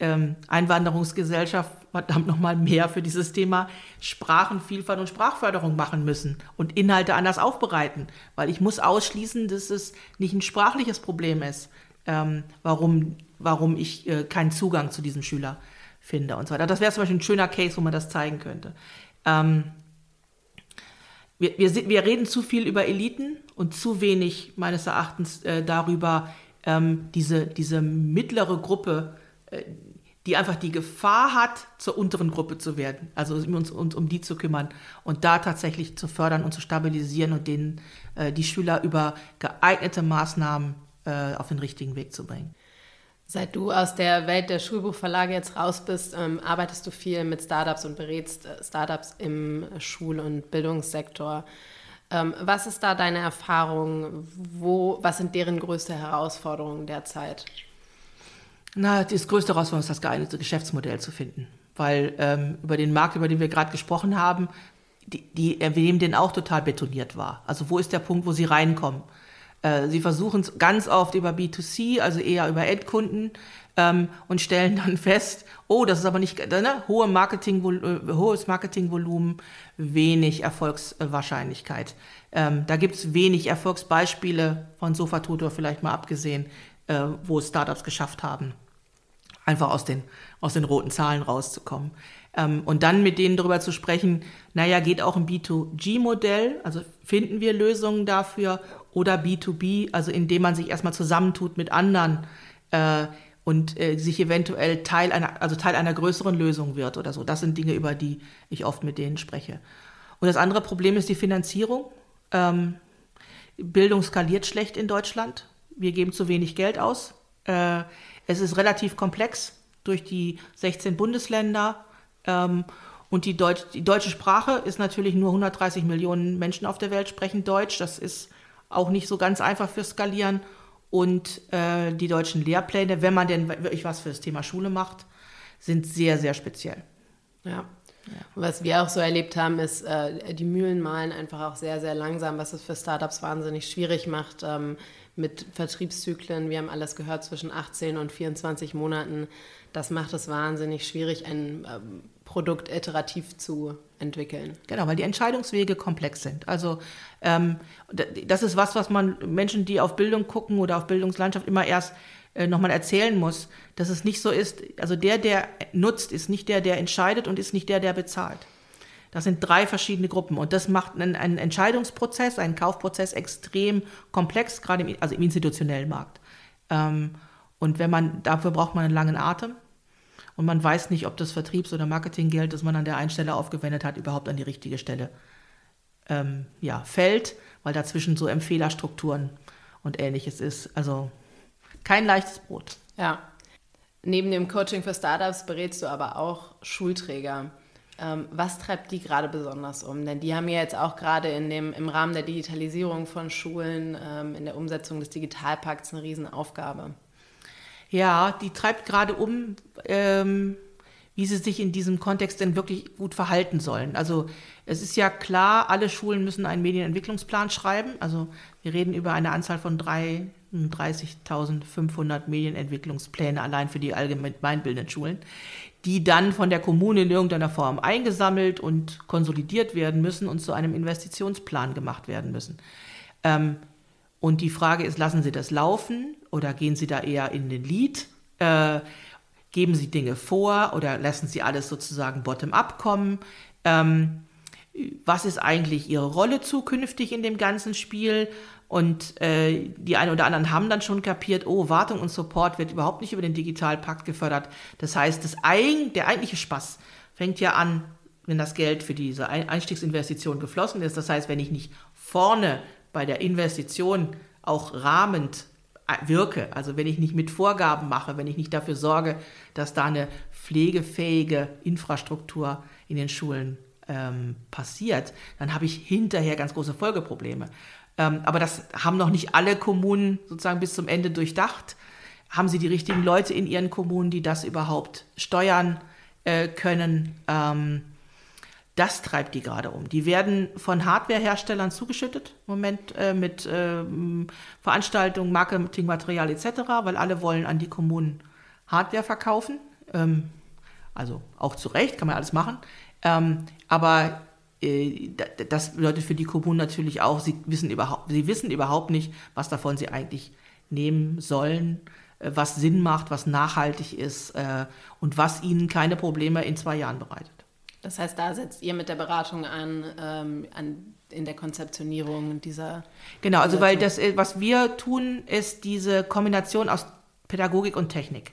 ähm, Einwanderungsgesellschaft verdammt nochmal mehr für dieses Thema Sprachenvielfalt und Sprachförderung machen müssen und Inhalte anders aufbereiten. Weil ich muss ausschließen, dass es nicht ein sprachliches Problem ist, ähm, warum, warum ich äh, keinen Zugang zu diesem Schüler finde und so weiter. Das wäre zum Beispiel ein schöner Case, wo man das zeigen könnte. Ähm, wir, wir, wir, reden zu viel über Eliten und zu wenig meines Erachtens äh, darüber, ähm, diese, diese mittlere Gruppe, äh, die einfach die Gefahr hat, zur unteren Gruppe zu werden. Also uns, uns um die zu kümmern und da tatsächlich zu fördern und zu stabilisieren und denen äh, die Schüler über geeignete Maßnahmen äh, auf den richtigen Weg zu bringen. Seit du aus der Welt der Schulbuchverlage jetzt raus bist, ähm, arbeitest du viel mit Startups und berätst äh, Startups im Schul- und Bildungssektor. Ähm, was ist da deine Erfahrung? Wo, was sind deren größte Herausforderungen derzeit? Na, das größte Herausforderung ist das geeignete Geschäftsmodell zu finden. Weil ähm, über den Markt, über den wir gerade gesprochen haben, die, die, wir nehmen den auch total betoniert war. Also wo ist der Punkt, wo sie reinkommen? Äh, sie versuchen es ganz oft über B2C, also eher über Endkunden ähm, und stellen dann fest, oh, das ist aber nicht ne, hohe Marketing, äh, hohes Marketingvolumen, wenig Erfolgswahrscheinlichkeit. Ähm, da gibt es wenig Erfolgsbeispiele von Sofatutor vielleicht mal abgesehen, äh, wo Startups geschafft haben, einfach aus den, aus den roten Zahlen rauszukommen. Ähm, und dann mit denen darüber zu sprechen, naja, geht auch ein B2G-Modell, also finden wir Lösungen dafür oder B2B, also indem man sich erstmal zusammentut mit anderen äh, und äh, sich eventuell Teil einer, also Teil einer größeren Lösung wird oder so. Das sind Dinge, über die ich oft mit denen spreche. Und das andere Problem ist die Finanzierung. Ähm, Bildung skaliert schlecht in Deutschland. Wir geben zu wenig Geld aus. Äh, es ist relativ komplex durch die 16 Bundesländer. Ähm, und die, Deutsch, die deutsche Sprache ist natürlich nur 130 Millionen Menschen auf der Welt sprechen Deutsch. Das ist auch nicht so ganz einfach für Skalieren. Und äh, die deutschen Lehrpläne, wenn man denn wirklich was für das Thema Schule macht, sind sehr, sehr speziell. Ja. Ja. Was wir auch so erlebt haben, ist, äh, die Mühlen malen einfach auch sehr, sehr langsam, was es für Startups wahnsinnig schwierig macht ähm, mit Vertriebszyklen. Wir haben alles gehört zwischen 18 und 24 Monaten. Das macht es wahnsinnig schwierig, ein ähm, Produkt iterativ zu entwickeln. Genau, weil die Entscheidungswege komplex sind. Also ähm, das ist was, was man Menschen, die auf Bildung gucken oder auf Bildungslandschaft immer erst äh, nochmal erzählen muss, dass es nicht so ist, also der, der nutzt, ist nicht der, der entscheidet und ist nicht der, der bezahlt. Das sind drei verschiedene Gruppen und das macht einen, einen Entscheidungsprozess, einen Kaufprozess extrem komplex, gerade im, also im institutionellen Markt. Ähm, und wenn man, dafür braucht man einen langen Atem und man weiß nicht, ob das Vertriebs- oder Marketinggeld, das man an der einen Stelle aufgewendet hat, überhaupt an die richtige Stelle ähm, ja, fällt, weil dazwischen so Empfehlerstrukturen und ähnliches ist. Also kein leichtes Brot. Ja. Neben dem Coaching für Startups berätst du aber auch Schulträger. Ähm, was treibt die gerade besonders um? Denn die haben ja jetzt auch gerade in dem, im Rahmen der Digitalisierung von Schulen, ähm, in der Umsetzung des Digitalpakts eine Riesenaufgabe. Ja, die treibt gerade um, ähm, wie sie sich in diesem Kontext denn wirklich gut verhalten sollen. Also es ist ja klar, alle Schulen müssen einen Medienentwicklungsplan schreiben. Also wir reden über eine Anzahl von 33.500 Medienentwicklungspläne allein für die allgemeinbildenden Schulen, die dann von der Kommune in irgendeiner Form eingesammelt und konsolidiert werden müssen und zu einem Investitionsplan gemacht werden müssen. Ähm, und die Frage ist, lassen Sie das laufen oder gehen Sie da eher in den Lead? Äh, geben Sie Dinge vor oder lassen Sie alles sozusagen bottom-up kommen? Ähm, was ist eigentlich Ihre Rolle zukünftig in dem ganzen Spiel? Und äh, die einen oder anderen haben dann schon kapiert, oh, Wartung und Support wird überhaupt nicht über den Digitalpakt gefördert. Das heißt, das, der eigentliche Spaß fängt ja an wenn das Geld für diese Einstiegsinvestition geflossen ist, das heißt, wenn ich nicht vorne bei der Investition auch rahmend wirke, also wenn ich nicht mit Vorgaben mache, wenn ich nicht dafür sorge, dass da eine pflegefähige Infrastruktur in den Schulen ähm, passiert, dann habe ich hinterher ganz große Folgeprobleme. Ähm, aber das haben noch nicht alle Kommunen sozusagen bis zum Ende durchdacht. Haben sie die richtigen Leute in ihren Kommunen, die das überhaupt steuern äh, können? Ähm, das treibt die gerade um. Die werden von Hardwareherstellern zugeschüttet, im Moment äh, mit äh, Veranstaltungen, Marketingmaterial etc., weil alle wollen an die Kommunen Hardware verkaufen. Ähm, also auch zu Recht, kann man alles machen. Ähm, aber äh, das bedeutet für die Kommunen natürlich auch, sie wissen, überhaupt, sie wissen überhaupt nicht, was davon sie eigentlich nehmen sollen, äh, was Sinn macht, was nachhaltig ist äh, und was ihnen keine Probleme in zwei Jahren bereitet. Das heißt, da setzt ihr mit der Beratung an, ähm, an in der Konzeptionierung dieser. Genau, also weil das, was wir tun, ist diese Kombination aus Pädagogik und Technik.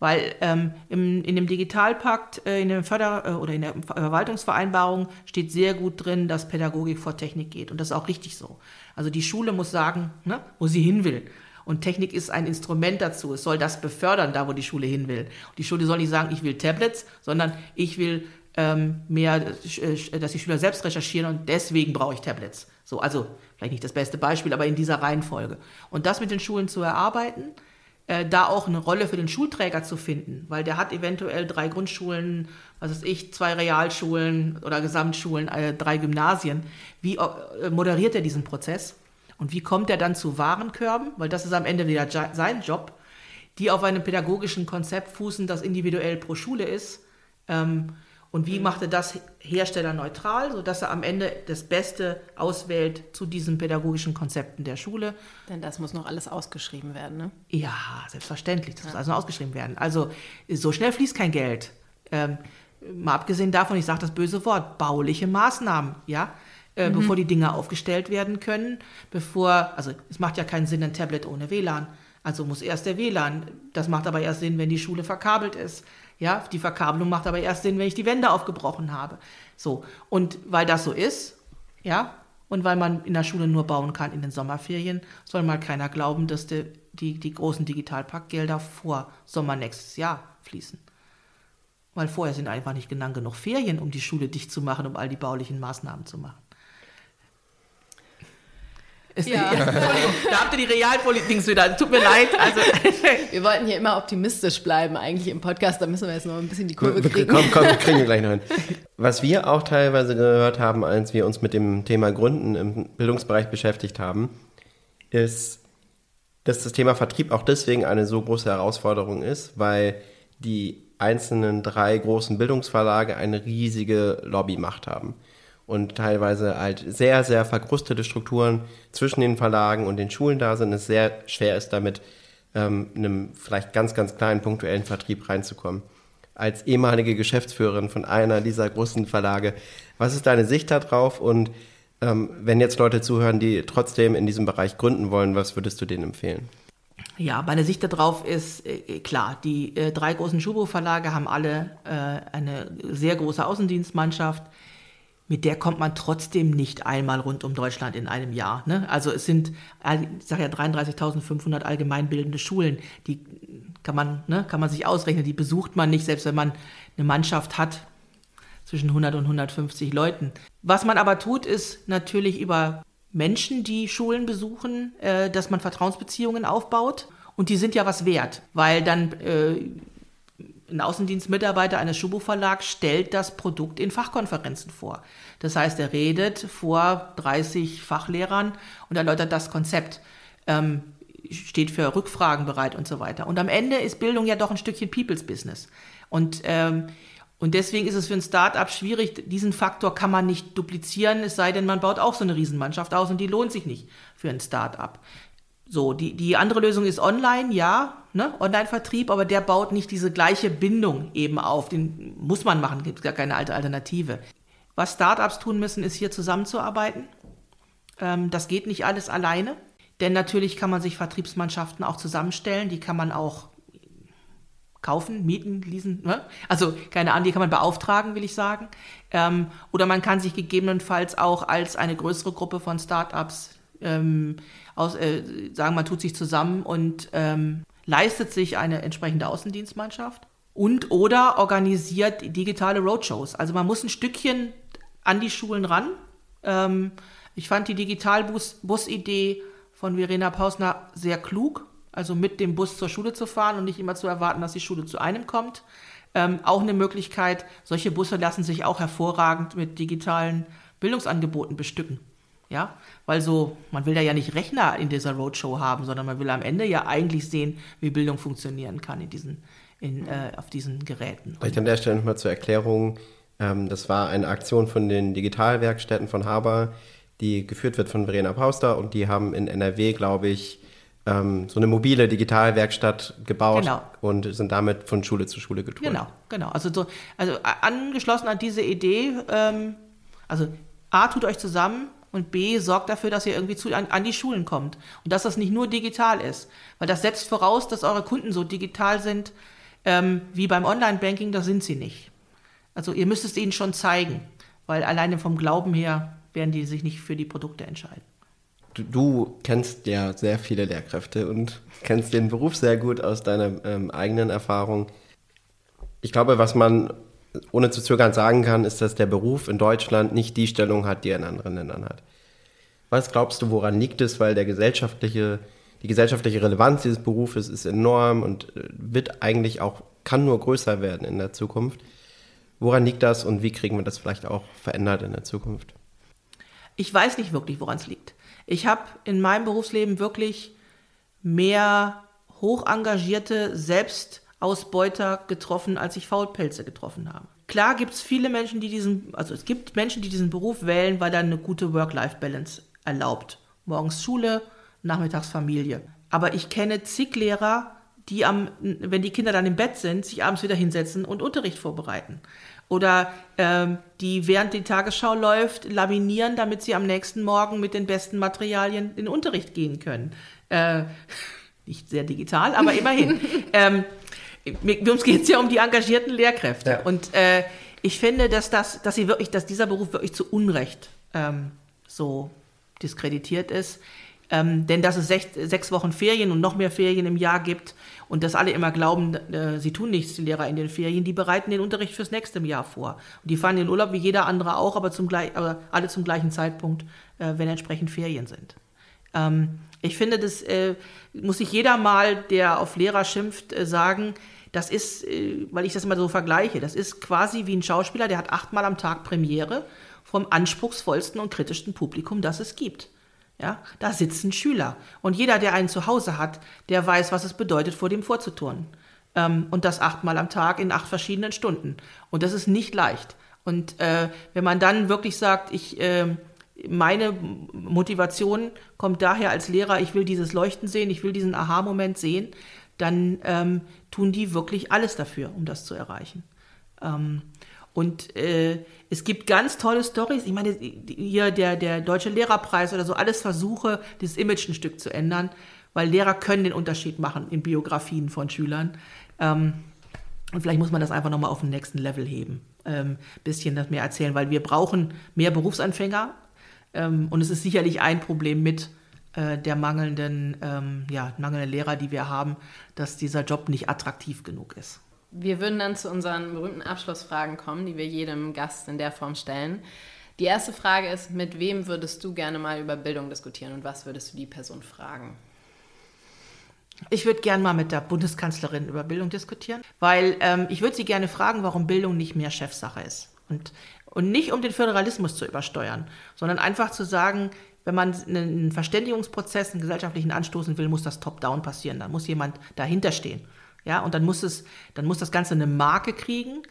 Weil ähm, im, in dem Digitalpakt, äh, in dem Förder- äh, oder in der Verwaltungsvereinbarung steht sehr gut drin, dass Pädagogik vor Technik geht. Und das ist auch richtig so. Also die Schule muss sagen, ne, wo sie hin will. Und Technik ist ein Instrument dazu. Es soll das befördern, da wo die Schule hin will. Und die Schule soll nicht sagen, ich will Tablets, sondern ich will ähm, mehr, äh, dass die Schüler selbst recherchieren und deswegen brauche ich Tablets. So, also vielleicht nicht das beste Beispiel, aber in dieser Reihenfolge. Und das mit den Schulen zu erarbeiten, äh, da auch eine Rolle für den Schulträger zu finden, weil der hat eventuell drei Grundschulen, was weiß ich, zwei Realschulen oder Gesamtschulen, äh, drei Gymnasien. Wie äh, moderiert er diesen Prozess? Und wie kommt er dann zu Warenkörben? Weil das ist am Ende wieder sein Job, die auf einem pädagogischen Konzept fußen, das individuell pro Schule ist. Ähm, und wie macht er das herstellerneutral, sodass er am Ende das Beste auswählt zu diesen pädagogischen Konzepten der Schule? Denn das muss noch alles ausgeschrieben werden, ne? Ja, selbstverständlich. Das ja. muss alles noch ausgeschrieben werden. Also so schnell fließt kein Geld. Ähm, mal abgesehen davon, ich sage das böse Wort, bauliche Maßnahmen, ja. Äh, mhm. Bevor die Dinge aufgestellt werden können, bevor, also es macht ja keinen Sinn, ein Tablet ohne WLAN. Also muss erst der WLAN. Das macht aber erst Sinn, wenn die Schule verkabelt ist. Ja, die Verkabelung macht aber erst Sinn, wenn ich die Wände aufgebrochen habe. So. Und weil das so ist, ja, und weil man in der Schule nur bauen kann in den Sommerferien, soll mal keiner glauben, dass die, die, die großen Digitalpaktgelder vor Sommer nächstes Jahr fließen. Weil vorher sind einfach nicht genug Ferien, um die Schule dicht zu machen, um all die baulichen Maßnahmen zu machen. Ist ja. Da habt ihr die Realpolitik wieder. Tut mir leid. Also. Wir wollten hier immer optimistisch bleiben, eigentlich im Podcast. Da müssen wir jetzt noch ein bisschen die Kurve kriegen. Komm, komm, kriegen wir gleich noch hin. Was wir auch teilweise gehört haben, als wir uns mit dem Thema Gründen im Bildungsbereich beschäftigt haben, ist, dass das Thema Vertrieb auch deswegen eine so große Herausforderung ist, weil die einzelnen drei großen Bildungsverlage eine riesige Lobbymacht haben und teilweise halt sehr, sehr verkrustete Strukturen zwischen den Verlagen und den Schulen da sind, es sehr schwer ist, damit ähm, einem vielleicht ganz, ganz kleinen punktuellen Vertrieb reinzukommen. Als ehemalige Geschäftsführerin von einer dieser großen Verlage, was ist deine Sicht darauf und ähm, wenn jetzt Leute zuhören, die trotzdem in diesem Bereich gründen wollen, was würdest du denen empfehlen? Ja, meine Sicht darauf ist äh, klar. Die äh, drei großen Schubo-Verlage haben alle äh, eine sehr große Außendienstmannschaft mit der kommt man trotzdem nicht einmal rund um Deutschland in einem Jahr. Ne? Also es sind, ich sage ja 33.500 allgemeinbildende Schulen, die kann man, ne, kann man sich ausrechnen, die besucht man nicht, selbst wenn man eine Mannschaft hat zwischen 100 und 150 Leuten. Was man aber tut, ist natürlich über Menschen, die Schulen besuchen, äh, dass man Vertrauensbeziehungen aufbaut. Und die sind ja was wert, weil dann äh, ein Außendienstmitarbeiter eines Schubo-Verlags stellt das Produkt in Fachkonferenzen vor. Das heißt, er redet vor 30 Fachlehrern und erläutert das Konzept, ähm, steht für Rückfragen bereit und so weiter. Und am Ende ist Bildung ja doch ein Stückchen People's Business. Und, ähm, und deswegen ist es für ein Start-up schwierig, diesen Faktor kann man nicht duplizieren, es sei denn, man baut auch so eine Riesenmannschaft aus und die lohnt sich nicht für ein Start-up. So, die, die andere Lösung ist online, ja, ne? Online-Vertrieb, aber der baut nicht diese gleiche Bindung eben auf. Den muss man machen, gibt gar keine alte Alternative. Was Startups tun müssen, ist hier zusammenzuarbeiten. Ähm, das geht nicht alles alleine, denn natürlich kann man sich Vertriebsmannschaften auch zusammenstellen, die kann man auch kaufen, mieten, leasen. Ne? Also keine Ahnung, die kann man beauftragen, will ich sagen. Ähm, oder man kann sich gegebenenfalls auch als eine größere Gruppe von Startups ähm, aus, äh, sagen, man tut sich zusammen und ähm, leistet sich eine entsprechende Außendienstmannschaft und oder organisiert digitale Roadshows. Also man muss ein Stückchen an die Schulen ran. Ähm, ich fand die Digitalbus-Idee von Verena Pausner sehr klug also mit dem Bus zur Schule zu fahren und nicht immer zu erwarten, dass die Schule zu einem kommt. Ähm, auch eine Möglichkeit, solche Busse lassen sich auch hervorragend mit digitalen Bildungsangeboten bestücken. Ja, weil so, man will da ja nicht Rechner in dieser Roadshow haben, sondern man will am Ende ja eigentlich sehen, wie Bildung funktionieren kann in diesen, in, äh, auf diesen Geräten. Vielleicht an der Stelle nochmal zur Erklärung. Ähm, das war eine Aktion von den Digitalwerkstätten von Haber, die geführt wird von Verena Pauster und die haben in NRW, glaube ich, ähm, so eine mobile Digitalwerkstatt gebaut genau. und sind damit von Schule zu Schule getourt. Genau, genau. Also, so, also angeschlossen an diese Idee, ähm, also A, tut euch zusammen und B, sorgt dafür, dass ihr irgendwie zu, an, an, die Schulen kommt. Und dass das nicht nur digital ist. Weil das setzt voraus, dass eure Kunden so digital sind ähm, wie beim Online-Banking, da sind sie nicht. Also ihr müsst es ihnen schon zeigen, weil alleine vom Glauben her werden die sich nicht für die Produkte entscheiden du, du, kennst ja sehr viele Lehrkräfte und kennst den Beruf sehr gut aus deiner ähm, eigenen Erfahrung. Ich glaube, was man ohne zu zögern sagen kann, ist, dass der Beruf in Deutschland nicht die Stellung hat, die er in anderen Ländern hat. Was glaubst du, woran liegt es? Weil der gesellschaftliche, die gesellschaftliche Relevanz dieses Berufes ist enorm und äh, wird eigentlich auch, kann nur größer werden in der Zukunft. Woran liegt das und wie kriegen wir das vielleicht auch verändert in der Zukunft? Ich weiß nicht wirklich, woran es liegt. Ich habe in meinem Berufsleben wirklich mehr hoch engagierte Selbstausbeuter getroffen, als ich Faulpelze getroffen habe. Klar gibt es viele Menschen, die diesen, also es gibt Menschen, die diesen Beruf wählen, weil er eine gute Work-Life-Balance erlaubt. Morgens Schule, nachmittags Familie. Aber ich kenne zig Lehrer, die am, wenn die Kinder dann im Bett sind, sich abends wieder hinsetzen und Unterricht vorbereiten oder ähm, die während die Tagesschau läuft, laminieren, damit sie am nächsten Morgen mit den besten Materialien in den Unterricht gehen können. Äh, nicht sehr digital, aber immerhin. ähm, uns geht es ja um die engagierten Lehrkräfte. Ja. Und äh, ich finde, dass, das, dass, sie wirklich, dass dieser Beruf wirklich zu Unrecht ähm, so diskreditiert ist. Ähm, denn dass es sech, sechs Wochen Ferien und noch mehr Ferien im Jahr gibt und dass alle immer glauben, äh, sie tun nichts, die Lehrer in den Ferien, die bereiten den Unterricht fürs nächste Jahr vor. Und die fahren in den Urlaub wie jeder andere auch, aber, zum, aber alle zum gleichen Zeitpunkt, äh, wenn entsprechend Ferien sind. Ähm, ich finde, das äh, muss sich jeder mal, der auf Lehrer schimpft, äh, sagen, das ist, äh, weil ich das immer so vergleiche, das ist quasi wie ein Schauspieler, der hat achtmal am Tag Premiere vom anspruchsvollsten und kritischsten Publikum, das es gibt. Ja, da sitzen Schüler. Und jeder, der einen zu Hause hat, der weiß, was es bedeutet, vor dem vorzuturnen. Ähm, und das achtmal am Tag in acht verschiedenen Stunden. Und das ist nicht leicht. Und äh, wenn man dann wirklich sagt, ich, äh, meine Motivation kommt daher als Lehrer, ich will dieses Leuchten sehen, ich will diesen Aha-Moment sehen, dann ähm, tun die wirklich alles dafür, um das zu erreichen. Ähm, und äh, es gibt ganz tolle Stories. Ich meine, hier der, der Deutsche Lehrerpreis oder so, alles Versuche, dieses Image ein Stück zu ändern, weil Lehrer können den Unterschied machen in Biografien von Schülern. Ähm, und vielleicht muss man das einfach nochmal auf den nächsten Level heben. Ähm, bisschen das mehr erzählen, weil wir brauchen mehr Berufsanfänger. Ähm, und es ist sicherlich ein Problem mit äh, der mangelnden, ähm, ja, mangelnden Lehrer, die wir haben, dass dieser Job nicht attraktiv genug ist. Wir würden dann zu unseren berühmten Abschlussfragen kommen, die wir jedem Gast in der Form stellen. Die erste Frage ist, mit wem würdest du gerne mal über Bildung diskutieren und was würdest du die Person fragen? Ich würde gerne mal mit der Bundeskanzlerin über Bildung diskutieren, weil ähm, ich würde sie gerne fragen, warum Bildung nicht mehr Chefsache ist. Und, und nicht um den Föderalismus zu übersteuern, sondern einfach zu sagen, wenn man einen Verständigungsprozess, einen gesellschaftlichen anstoßen will, muss das top-down passieren. Da muss jemand dahinter stehen. Ja, und dann muss es, dann muss das Ganze eine Marke kriegen.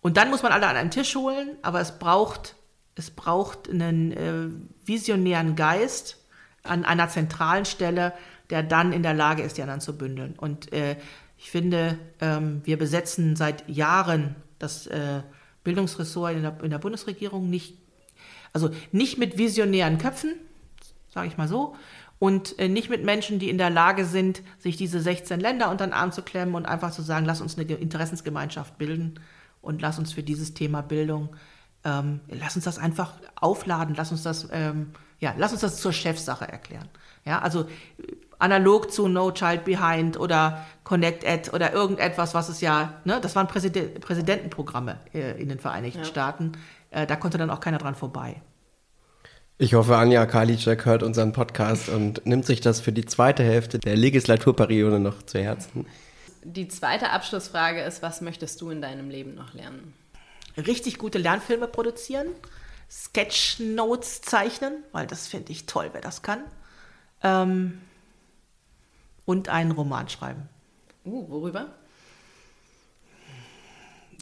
Und dann muss man alle an einen Tisch holen, aber es braucht, es braucht einen äh, visionären Geist an einer zentralen Stelle, der dann in der Lage ist, die anderen zu bündeln. Und äh, ich finde, ähm, wir besetzen seit Jahren das äh, Bildungsressort in der, in der Bundesregierung nicht, also nicht mit visionären Köpfen, sage ich mal so, und äh, nicht mit Menschen, die in der Lage sind, sich diese 16 Länder unter den Arm zu klemmen und einfach zu sagen, lass uns eine Interessensgemeinschaft bilden und lass uns für dieses Thema Bildung, ähm, lass uns das einfach aufladen, lass uns das, ähm, ja, lass uns das zur Chefsache erklären. Ja, also äh, analog zu No Child Behind oder Connect Ed oder irgendetwas, was es ja, ne, das waren Präsident, Präsidentenprogramme äh, in den Vereinigten ja. Staaten. Äh, da konnte dann auch keiner dran vorbei. Ich hoffe, Anja Karliczek hört unseren Podcast und nimmt sich das für die zweite Hälfte der Legislaturperiode noch zu Herzen. Die zweite Abschlussfrage ist, was möchtest du in deinem Leben noch lernen? Richtig gute Lernfilme produzieren, Sketchnotes zeichnen, weil das finde ich toll, wer das kann. Ähm, und einen Roman schreiben. Uh, worüber?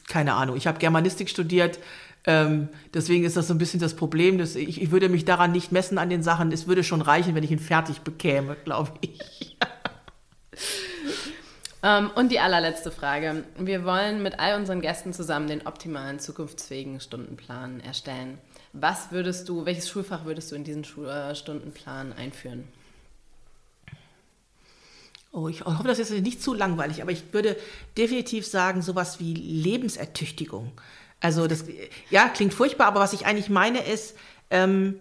Keine Ahnung. Ich habe Germanistik studiert. Ähm, deswegen ist das so ein bisschen das Problem. Dass ich, ich würde mich daran nicht messen an den Sachen. Es würde schon reichen, wenn ich ihn fertig bekäme, glaube ich. ähm, und die allerletzte Frage. Wir wollen mit all unseren Gästen zusammen den optimalen zukunftsfähigen Stundenplan erstellen. Was würdest du, welches Schulfach würdest du in diesen Schul äh, Stundenplan einführen? Oh, ich hoffe, das ist nicht zu langweilig, aber ich würde definitiv sagen, sowas wie Lebensertüchtigung. Also das, ja, klingt furchtbar, aber was ich eigentlich meine ist, ähm,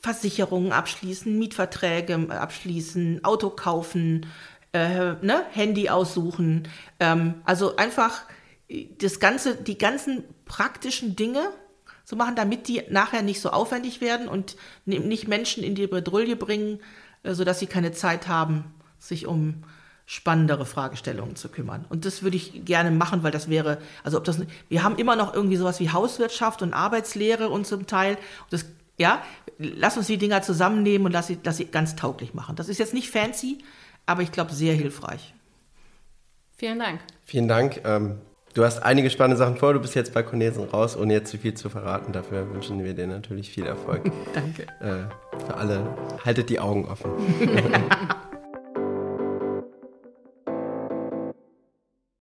Versicherungen abschließen, Mietverträge abschließen, Auto kaufen, äh, ne, Handy aussuchen. Ähm, also einfach das ganze, die ganzen praktischen Dinge zu machen, damit die nachher nicht so aufwendig werden und nicht Menschen in die Bedrulle bringen, äh, sodass sie keine Zeit haben, sich um spannendere Fragestellungen zu kümmern. Und das würde ich gerne machen, weil das wäre, also ob das, wir haben immer noch irgendwie sowas wie Hauswirtschaft und Arbeitslehre und zum Teil, das, ja, lass uns die Dinger zusammennehmen und lass sie, lass sie ganz tauglich machen. Das ist jetzt nicht fancy, aber ich glaube sehr hilfreich. Vielen Dank. Vielen Dank. Ähm, Du hast einige spannende Sachen vor. Du bist jetzt bei Cornelsen raus, ohne jetzt zu viel zu verraten. Dafür wünschen wir dir natürlich viel Erfolg. Danke. Äh, für alle, haltet die Augen offen.